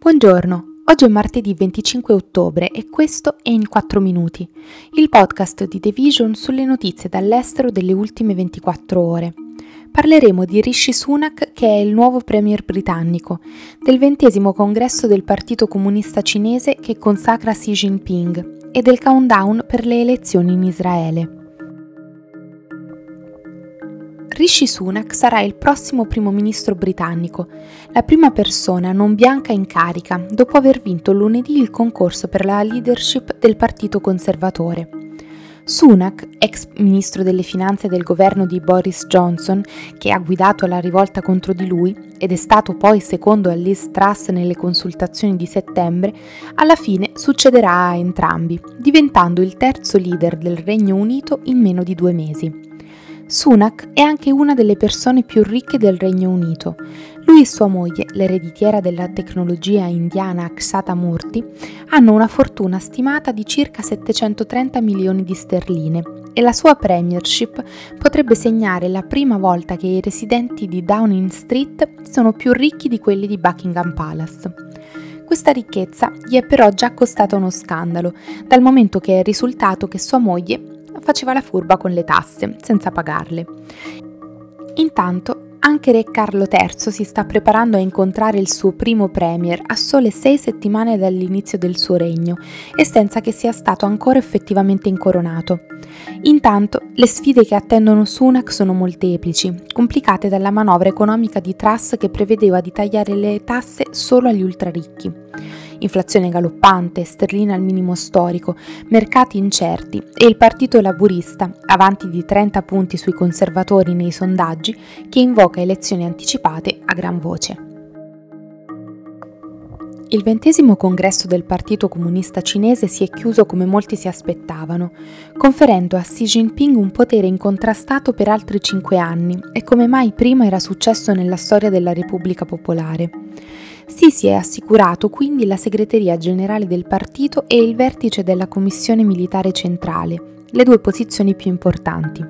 Buongiorno, oggi è martedì 25 ottobre e questo è In 4 Minuti, il podcast di The Vision sulle notizie dall'estero delle ultime 24 ore. Parleremo di Rishi Sunak, che è il nuovo premier britannico, del ventesimo congresso del Partito Comunista Cinese che consacra Xi Jinping e del countdown per le elezioni in Israele. Rishi Sunak sarà il prossimo primo ministro britannico, la prima persona non bianca in carica dopo aver vinto lunedì il concorso per la leadership del Partito Conservatore. Sunak, ex ministro delle finanze del governo di Boris Johnson, che ha guidato la rivolta contro di lui ed è stato poi secondo a Liz Truss nelle consultazioni di settembre, alla fine succederà a entrambi, diventando il terzo leader del Regno Unito in meno di due mesi. Sunak è anche una delle persone più ricche del Regno Unito. Lui e sua moglie, l'ereditiera della tecnologia indiana Akshata Murthy, hanno una fortuna stimata di circa 730 milioni di sterline e la sua premiership potrebbe segnare la prima volta che i residenti di Downing Street sono più ricchi di quelli di Buckingham Palace. Questa ricchezza gli è però già costata uno scandalo, dal momento che è risultato che sua moglie faceva la furba con le tasse, senza pagarle. Intanto anche Re Carlo III si sta preparando a incontrare il suo primo premier a sole sei settimane dall'inizio del suo regno e senza che sia stato ancora effettivamente incoronato. Intanto le sfide che attendono Sunak sono molteplici, complicate dalla manovra economica di Truss che prevedeva di tagliare le tasse solo agli ultraricchi inflazione galoppante, sterlina al minimo storico, mercati incerti e il Partito Laburista, avanti di 30 punti sui conservatori nei sondaggi, che invoca elezioni anticipate a gran voce. Il ventesimo congresso del Partito Comunista Cinese si è chiuso come molti si aspettavano, conferendo a Xi Jinping un potere incontrastato per altri cinque anni e come mai prima era successo nella storia della Repubblica Popolare. Sì si è assicurato quindi la segreteria generale del partito e il vertice della Commissione Militare Centrale, le due posizioni più importanti.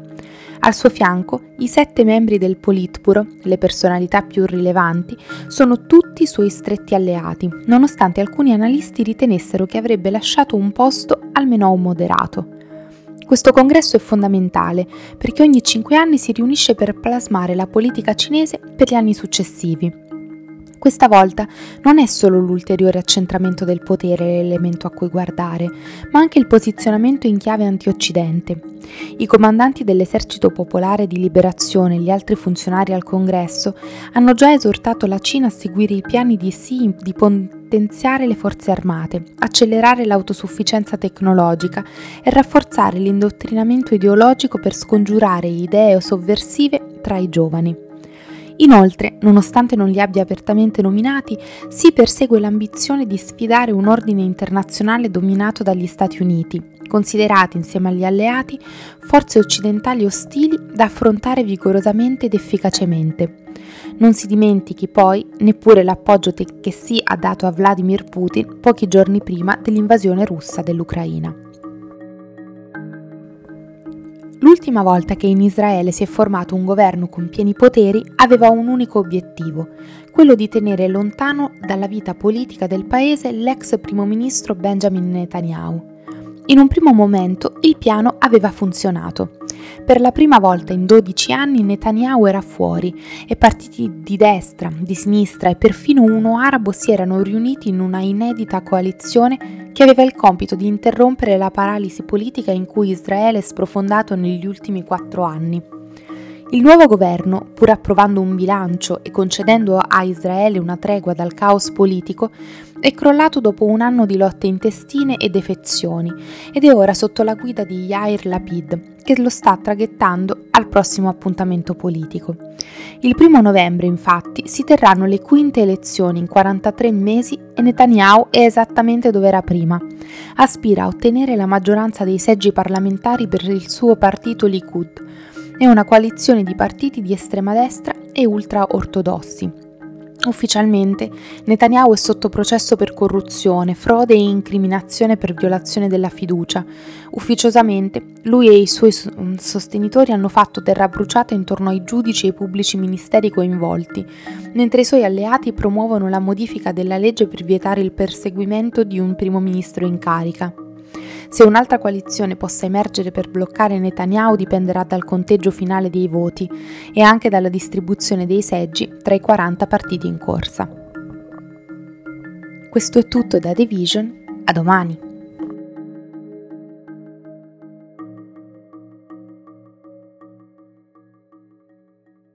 Al suo fianco i sette membri del Politburo, le personalità più rilevanti, sono tutti suoi stretti alleati, nonostante alcuni analisti ritenessero che avrebbe lasciato un posto almeno a un moderato. Questo congresso è fondamentale perché ogni cinque anni si riunisce per plasmare la politica cinese per gli anni successivi questa volta non è solo l'ulteriore accentramento del potere l'elemento a cui guardare, ma anche il posizionamento in chiave antioccidente. I comandanti dell'esercito popolare di liberazione e gli altri funzionari al congresso hanno già esortato la Cina a seguire i piani di Xi di potenziare le forze armate, accelerare l'autosufficienza tecnologica e rafforzare l'indottrinamento ideologico per scongiurare idee sovversive tra i giovani. Inoltre, nonostante non li abbia apertamente nominati, si persegue l'ambizione di sfidare un ordine internazionale dominato dagli Stati Uniti, considerati insieme agli alleati forze occidentali ostili da affrontare vigorosamente ed efficacemente. Non si dimentichi poi neppure l'appoggio che si ha dato a Vladimir Putin pochi giorni prima dell'invasione russa dell'Ucraina. L'ultima volta che in Israele si è formato un governo con pieni poteri aveva un unico obiettivo, quello di tenere lontano dalla vita politica del paese l'ex primo ministro Benjamin Netanyahu. In un primo momento il piano aveva funzionato. Per la prima volta in 12 anni Netanyahu era fuori e partiti di destra, di sinistra e perfino uno arabo si erano riuniti in una inedita coalizione che aveva il compito di interrompere la paralisi politica in cui Israele è sprofondato negli ultimi quattro anni. Il nuovo governo, pur approvando un bilancio e concedendo a Israele una tregua dal caos politico, è crollato dopo un anno di lotte intestine e defezioni ed è ora sotto la guida di Yair Lapid, che lo sta traghettando al prossimo appuntamento politico. Il primo novembre, infatti, si terranno le quinte elezioni in 43 mesi e Netanyahu è esattamente dove era prima. Aspira a ottenere la maggioranza dei seggi parlamentari per il suo partito Likud, è una coalizione di partiti di estrema destra e ultra-ortodossi. Ufficialmente Netanyahu è sotto processo per corruzione, frode e incriminazione per violazione della fiducia. Ufficiosamente lui e i suoi mm, sostenitori hanno fatto terra bruciata intorno ai giudici e ai pubblici ministeri coinvolti, mentre i suoi alleati promuovono la modifica della legge per vietare il perseguimento di un primo ministro in carica. Se un'altra coalizione possa emergere per bloccare Netanyahu dipenderà dal conteggio finale dei voti e anche dalla distribuzione dei seggi tra i 40 partiti in corsa. Questo è tutto da The Vision, a domani!